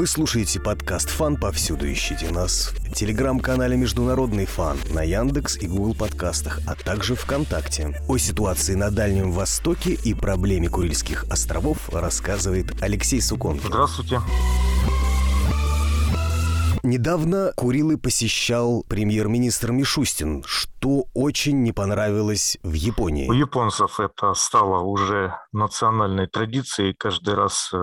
Вы слушаете подкаст «Фан». Повсюду ищите нас в телеграм-канале «Международный фан» на Яндекс и Google подкастах, а также ВКонтакте. О ситуации на Дальнем Востоке и проблеме Курильских островов рассказывает Алексей Суконкин. Здравствуйте. Недавно Курилы посещал премьер-министр Мишустин, что очень не понравилось в Японии. У японцев это стало уже национальной традицией каждый раз э,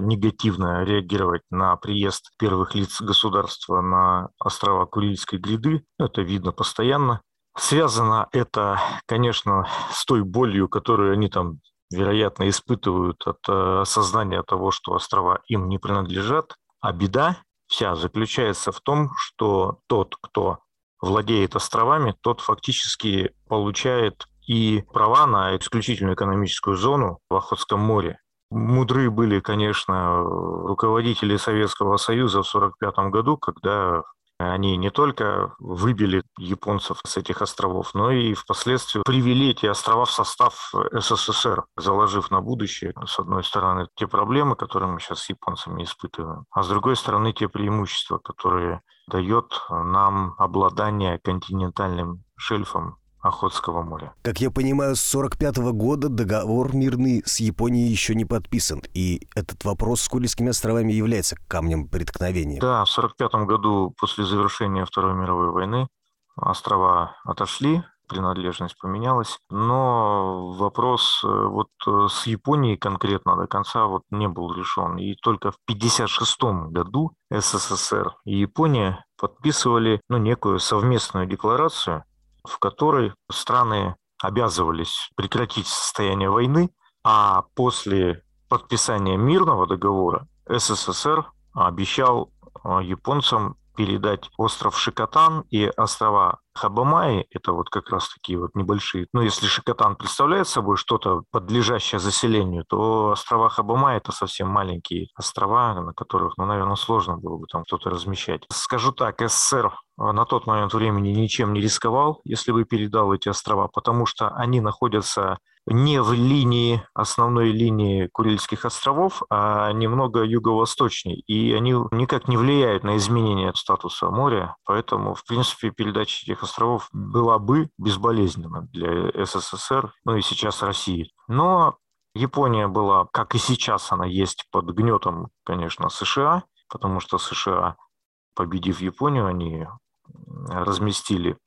негативно реагировать на приезд первых лиц государства на острова Курильской гряды. Это видно постоянно. Связано это, конечно, с той болью, которую они там вероятно, испытывают от э, осознания того, что острова им не принадлежат. А беда вся заключается в том, что тот, кто владеет островами, тот фактически получает и права на исключительную экономическую зону в Охотском море. Мудры были, конечно, руководители Советского Союза в 1945 году, когда они не только выбили японцев с этих островов, но и впоследствии привели эти острова в состав СССР, заложив на будущее, с одной стороны, те проблемы, которые мы сейчас с японцами испытываем, а с другой стороны, те преимущества, которые дает нам обладание континентальным шельфом Охотского моря. Как я понимаю, с 45 года договор мирный с Японией еще не подписан, и этот вопрос с Курильскими островами является камнем преткновения. Да, в 45 году после завершения Второй мировой войны острова отошли, принадлежность поменялась, но вопрос э, вот э, с Японией конкретно до конца вот не был решен. И только в 1956 году СССР и Япония подписывали ну, некую совместную декларацию, в которой страны обязывались прекратить состояние войны, а после подписания мирного договора СССР обещал а, японцам передать остров Шикотан и острова Хабамаи, это вот как раз такие вот небольшие. Ну, если Шикотан представляет собой что-то подлежащее заселению, то острова Хабамаи – это совсем маленькие острова, на которых, ну, наверное, сложно было бы там кто-то размещать. Скажу так, СССР на тот момент времени ничем не рисковал, если бы передал эти острова, потому что они находятся не в линии, основной линии Курильских островов, а немного юго-восточней. И они никак не влияют на изменение статуса моря. Поэтому, в принципе, передача этих островов была бы безболезненна для СССР, ну и сейчас России. Но Япония была, как и сейчас она есть, под гнетом, конечно, США, потому что США, победив Японию, они разместили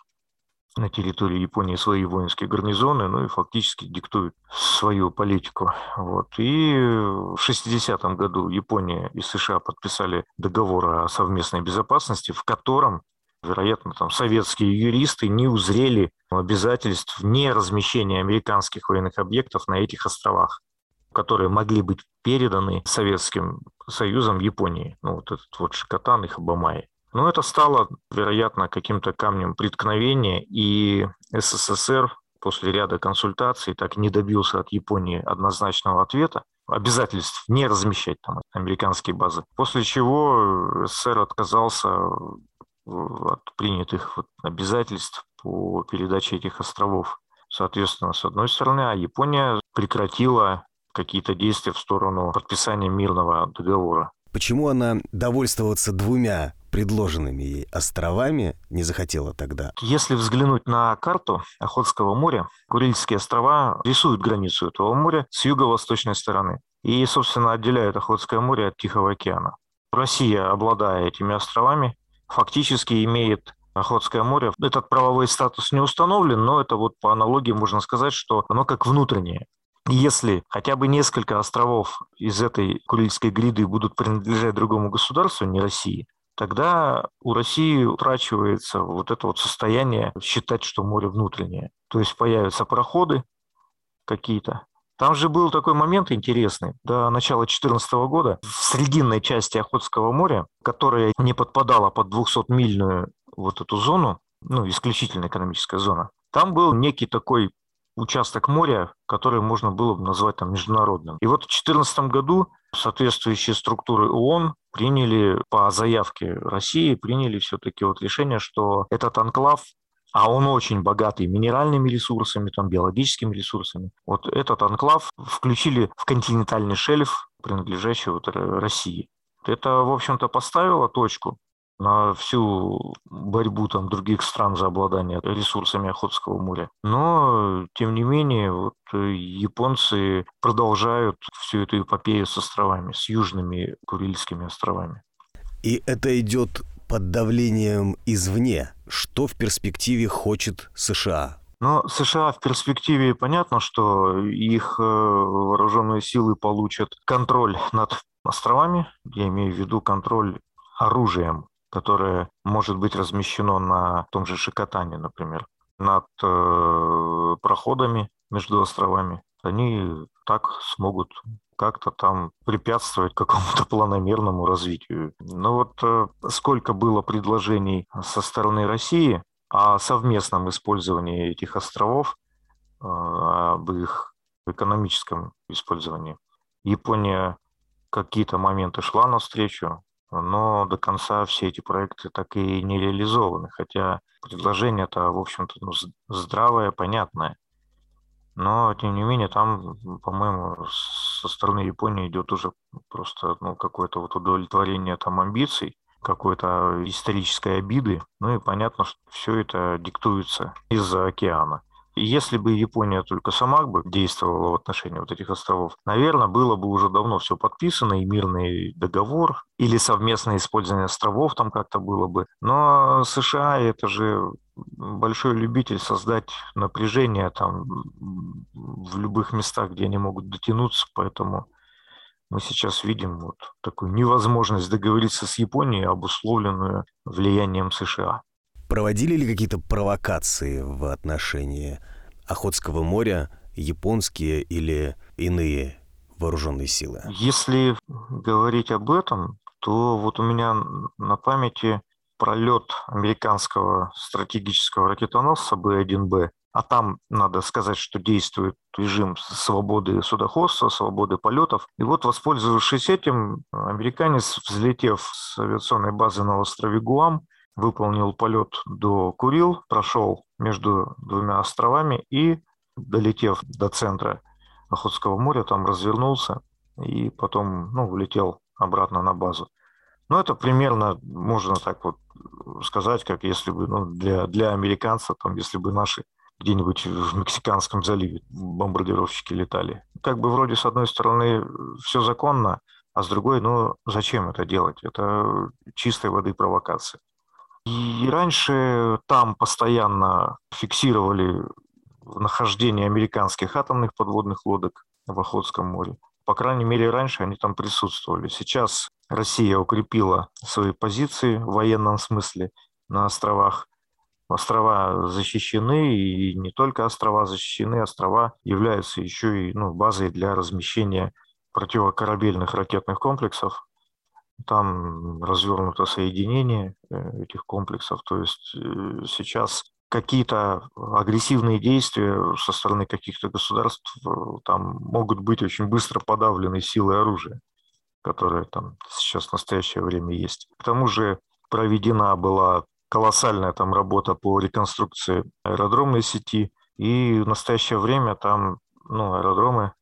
на территории Японии свои воинские гарнизоны, ну и фактически диктуют свою политику. Вот. И в 60-м году Япония и США подписали договор о совместной безопасности, в котором вероятно, там советские юристы не узрели обязательств не размещения американских военных объектов на этих островах, которые могли быть переданы Советским Союзом Японии. Ну, вот этот вот Шикотан и Хабамай. Но это стало, вероятно, каким-то камнем преткновения, и СССР после ряда консультаций так не добился от Японии однозначного ответа, обязательств не размещать там американские базы. После чего СССР отказался от принятых вот обязательств по передаче этих островов. Соответственно, с одной стороны, а Япония прекратила какие-то действия в сторону подписания мирного договора. Почему она довольствоваться двумя предложенными ей островами не захотела тогда. Если взглянуть на карту Охотского моря, Курильские острова рисуют границу этого моря с юго-восточной стороны и, собственно, отделяют Охотское море от Тихого океана. Россия, обладая этими островами, фактически имеет Охотское море. Этот правовой статус не установлен, но это вот по аналогии можно сказать, что оно как внутреннее. Если хотя бы несколько островов из этой Курильской гриды будут принадлежать другому государству, не России, тогда у России утрачивается вот это вот состояние считать, что море внутреннее. То есть появятся проходы какие-то. Там же был такой момент интересный. До начала 2014 года в срединной части Охотского моря, которая не подпадала под 200-мильную вот эту зону, ну, исключительная экономическая зона, там был некий такой участок моря, который можно было бы назвать там международным. И вот в 2014 году соответствующие структуры ООН приняли по заявке России, приняли все-таки вот решение, что этот анклав а он очень богатый минеральными ресурсами, там, биологическими ресурсами. Вот этот анклав включили в континентальный шельф, принадлежащий вот России. Это, в общем-то, поставило точку на всю борьбу там других стран за обладание ресурсами Охотского моря. Но, тем не менее, вот э, японцы продолжают всю эту эпопею с островами, с южными Курильскими островами. И это идет под давлением извне. Что в перспективе хочет США? Но США в перспективе понятно, что их э, вооруженные силы получат контроль над островами, я имею в виду контроль оружием которое может быть размещено на том же Шикотане, например, над э, проходами между островами, они так смогут как-то там препятствовать какому-то планомерному развитию. Но вот э, сколько было предложений со стороны России о совместном использовании этих островов, э, об их экономическом использовании. Япония какие-то моменты шла навстречу, но до конца все эти проекты так и не реализованы, хотя предложение-то, в общем-то, ну, здравое, понятное. Но, тем не менее, там, по-моему, со стороны Японии идет уже просто ну, какое-то вот удовлетворение там амбиций, какой-то исторической обиды. Ну и понятно, что все это диктуется из-за океана. Если бы Япония только сама бы действовала в отношении вот этих островов, наверное, было бы уже давно все подписано, и мирный договор, или совместное использование островов там как-то было бы. Но США это же большой любитель создать напряжение там в любых местах, где они могут дотянуться, поэтому мы сейчас видим вот такую невозможность договориться с Японией, обусловленную влиянием США. Проводили ли какие-то провокации в отношении Охотского моря японские или иные вооруженные силы? Если говорить об этом, то вот у меня на памяти пролет американского стратегического ракетоносца Б-1Б, а там надо сказать, что действует режим свободы судоходства, свободы полетов. И вот, воспользовавшись этим, американец, взлетев с авиационной базы на острове Гуам, выполнил полет до Курил, прошел между двумя островами и, долетев до центра Охотского моря, там развернулся и потом ну, улетел обратно на базу. Ну, это примерно, можно так вот сказать, как если бы ну, для, для американцев, там, если бы наши где-нибудь в Мексиканском заливе бомбардировщики летали. Как бы вроде с одной стороны все законно, а с другой, ну, зачем это делать? Это чистой воды провокация. И раньше там постоянно фиксировали нахождение американских атомных подводных лодок в Охотском море. По крайней мере, раньше они там присутствовали. Сейчас Россия укрепила свои позиции в военном смысле на островах. Острова защищены, и не только острова защищены, острова являются еще и ну, базой для размещения противокорабельных ракетных комплексов там развернуто соединение э, этих комплексов. То есть э, сейчас какие-то агрессивные действия со стороны каких-то государств э, там могут быть очень быстро подавлены силой оружия, которое там сейчас в настоящее время есть. К тому же проведена была колоссальная там работа по реконструкции аэродромной сети, и в настоящее время там ну, аэродромы,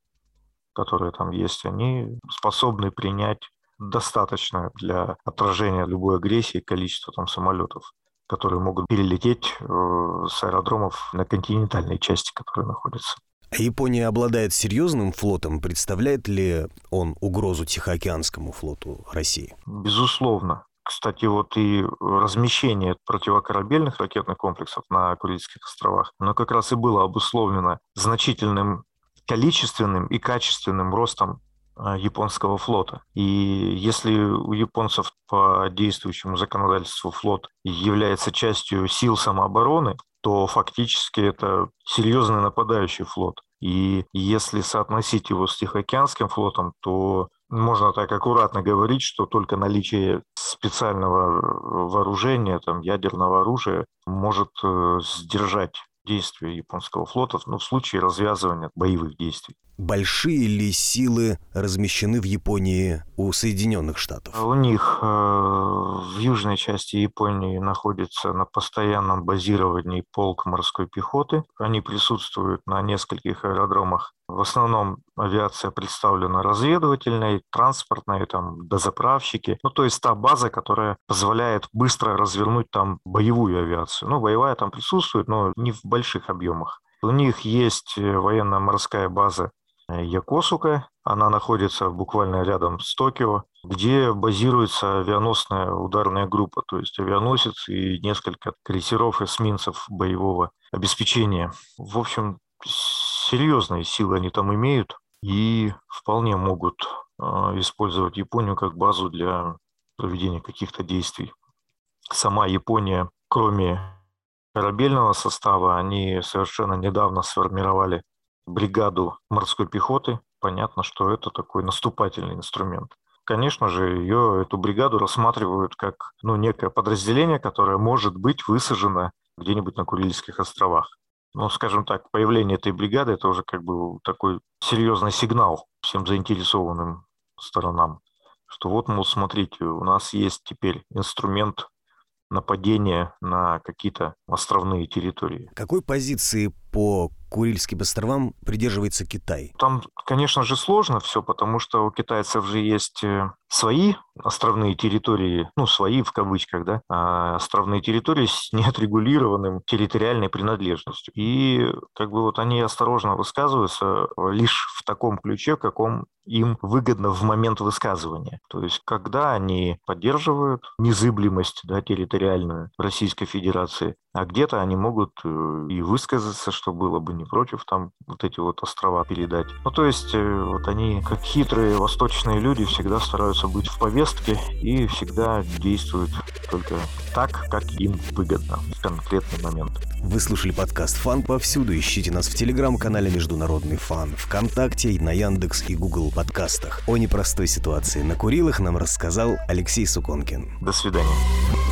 которые там есть, они способны принять достаточно для отражения любой агрессии количество там самолетов, которые могут перелететь э, с аэродромов на континентальной части, которые находятся. А Япония обладает серьезным флотом. Представляет ли он угрозу Тихоокеанскому флоту России? Безусловно. Кстати, вот и размещение противокорабельных ракетных комплексов на Курильских островах, оно как раз и было обусловлено значительным количественным и качественным ростом японского флота. И если у японцев по действующему законодательству флот является частью сил самообороны, то фактически это серьезный нападающий флот. И если соотносить его с Тихоокеанским флотом, то можно так аккуратно говорить, что только наличие специального вооружения, там, ядерного оружия может э, сдержать действия японского флота ну, в случае развязывания боевых действий. Большие ли силы размещены в Японии у Соединенных Штатов? У них э, в южной части Японии находится на постоянном базировании полк морской пехоты. Они присутствуют на нескольких аэродромах. В основном авиация представлена разведывательной, транспортной, там, дозаправщики. Ну, то есть та база, которая позволяет быстро развернуть там боевую авиацию. Ну, боевая там присутствует, но не в больших объемах. У них есть э, военно-морская база Якосука. Она находится буквально рядом с Токио, где базируется авианосная ударная группа, то есть авианосец и несколько крейсеров эсминцев боевого обеспечения. В общем, серьезные силы они там имеют и вполне могут э, использовать Японию как базу для проведения каких-то действий. Сама Япония, кроме корабельного состава, они совершенно недавно сформировали бригаду морской пехоты, понятно, что это такой наступательный инструмент. Конечно же, ее, эту бригаду рассматривают как ну, некое подразделение, которое может быть высажено где-нибудь на Курильских островах. Ну, скажем так, появление этой бригады – это уже как бы такой серьезный сигнал всем заинтересованным сторонам, что вот, мол, смотрите, у нас есть теперь инструмент нападения на какие-то островные территории. Какой позиции по Курильским островам придерживается Китай? Там, конечно же, сложно все, потому что у китайцев же есть э, свои островные территории, ну, свои в кавычках, да, а островные территории с неотрегулированным территориальной принадлежностью. И как бы вот они осторожно высказываются лишь в таком ключе, каком им выгодно в момент высказывания. То есть, когда они поддерживают незыблемость да, территориальную Российской Федерации, а где-то они могут э, и высказаться, что было бы не против там вот эти вот острова передать. Ну, то есть, э, вот они, как хитрые восточные люди, всегда стараются быть в повестке и всегда действуют только так, как им выгодно в конкретный момент. Вы слушали подкаст «Фан» повсюду. Ищите нас в телеграм-канале «Международный фан», ВКонтакте, на Яндекс и Google подкастах. О непростой ситуации на Курилах нам рассказал Алексей Суконкин. До свидания.